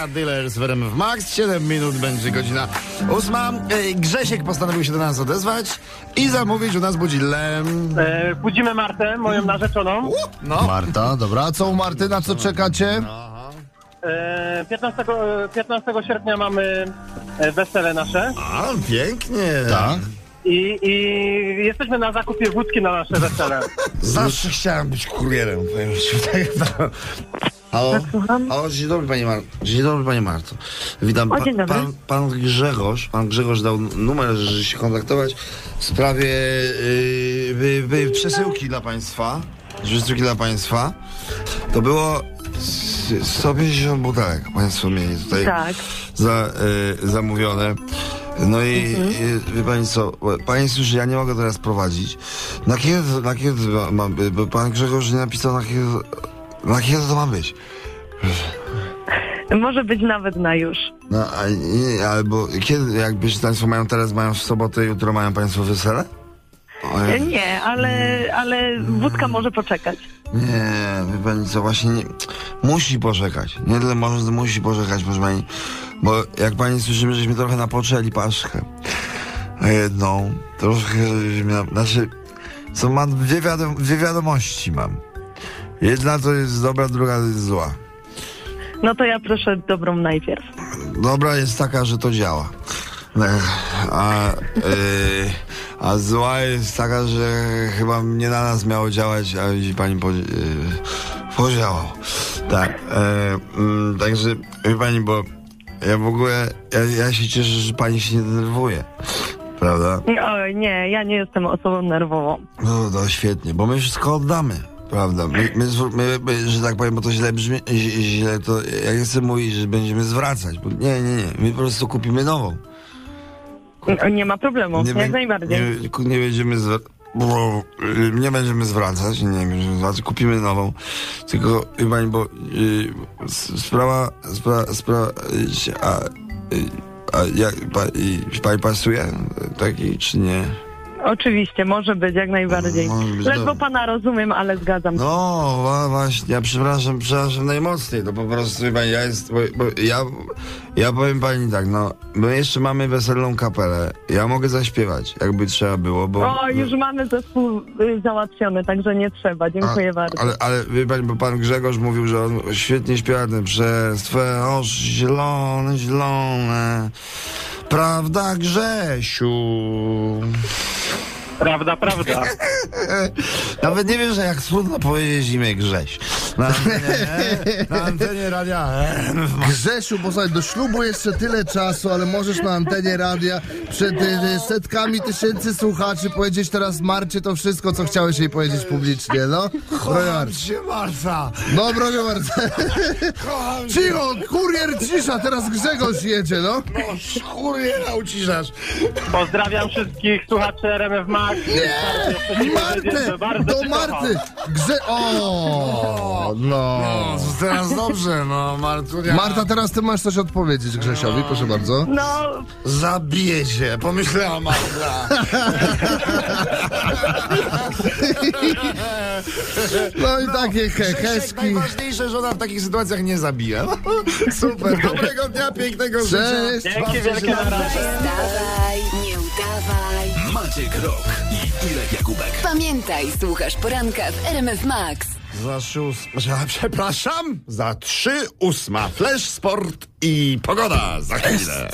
Cat Dealers w RMF Max. 7 minut będzie godzina ósma. Ej, Grzesiek postanowił się do nas odezwać i zamówić u nas budzillem. E, budzimy Martę, moją narzeczoną. No. Marta, dobra. A co u Marty, na co czekacie? E, 15, e, 15 sierpnia mamy e, wesele nasze A, pięknie. Tak. i, i jesteśmy na zakupie wódki na nasze wesele. Zawsze chciałem być kurierem. powiem ci, tak, tak. Halo? słucham? Halo, dzień dobry panie Marto. Dzień dobry panie Marto. Witam. O, dzień dobry. pan, pan Grzegorz, pan Grzegorz dał numer, żeby się kontaktować w sprawie yy, przesyłki dla państwa. Przesyłki dla państwa. To było s- 150 butelek państwo mieli tutaj Tak. za, y, zamówione. No i, i wie pani co, pani słyszy, ja nie mogę teraz prowadzić. Na kiedy, na kiedy ma, ma, bo pan Grzegorz nie napisał na kiedy, na kiedy to ma być? Może być nawet na już. No, a, nie, albo kiedy, jakby państwo mają teraz, mają w sobotę, jutro mają państwo wesele? O, E, Nie, ale, ale wódka może poczekać. Nie, wie pani co, właśnie nie, musi poczekać. Nie tyle może, musi poczekać, proszę pani. Bo jak pani słyszymy, żeśmy trochę napoczęli paszkę. A jedną, troszkę, żeśmy na, znaczy, są, mam dwie, wiadom, dwie wiadomości mam. Jedna to jest dobra, druga to jest zła. No to ja proszę dobrą najpierw. Dobra jest taka, że to działa. A, yy, a zła jest taka, że chyba nie na nas miało działać, a widzi pani po, yy, podziałał. Tak. E, mm, także, wie pani, bo ja w ogóle, ja, ja się cieszę, że pani się nie denerwuje. Prawda? Oj, nie, ja nie jestem osobą nerwową. No, no świetnie, bo my wszystko oddamy. Prawda, my, my, my, my, że tak powiem, bo to źle brzmi, źle, to ja nie chcę mówić, że będziemy zwracać, bo nie, nie, nie, my po prostu kupimy nową. Nie ma problemu, jak bę- najbardziej. Nie, nie będziemy zwra- bo, nie będziemy zwracać, nie będziemy zwracać, kupimy nową. Tylko, pani, bo y, sprawa, sprawa, sprawa, y, a, y, a jak, pa, pani pasuje taki, czy nie? Oczywiście, może być, jak najbardziej. Może być, Ledwo dobra. pana rozumiem, ale zgadzam się. No, właśnie, ja przepraszam, przepraszam najmocniej, to po prostu, wie pani, ja jest, bo, bo ja, ja powiem pani tak, no, my jeszcze mamy weselną kapelę, ja mogę zaśpiewać, jakby trzeba było, bo... O, już mamy zespół y, załatwiony, także nie trzeba. Dziękuję A, bardzo. Ale, ale wie pani, bo pan Grzegorz mówił, że on świetnie śpiewa ten przez twe oczy zielone, zielone. Prawda, Grzesiu? Prawda, prawda. Nawet nie wiem, że jak trudno powiedzieć imię Grześ. Na antenie, na antenie radia. Grzesiu, bo słuchaj, do ślubu jeszcze tyle czasu, ale możesz na antenie radia przed y, setkami tysięcy słuchaczy powiedzieć teraz Marcie to wszystko, co chciałeś jej powiedzieć publicznie, no? Marcie. cię, Marta. No, broń. Kocham cię. Cicho, kurier cisza, teraz Grzegorz jedzie, no. No, kuriera uciszasz. Pozdrawiam wszystkich słuchaczy RMF Max. Nie! Martę, do Marty. Grze... O, no. No, teraz dobrze, no, Martunia. Marta, teraz ty masz coś odpowiedzieć Grzesiowi, proszę bardzo. No, Zabiję cię, pomyślała Marta. No i takie heheski. Najważniejsze, że ona w takich sytuacjach nie zabija. Super, dobrego dnia, pięknego życia. Cześć. Dzięki wielkie na razie. Maciek Rok i Irek Jakubek. Pamiętaj, słuchasz poranka w RMF Max. Za szóstma, przepraszam, za trzy ósma, flash, sport i pogoda za chwilę.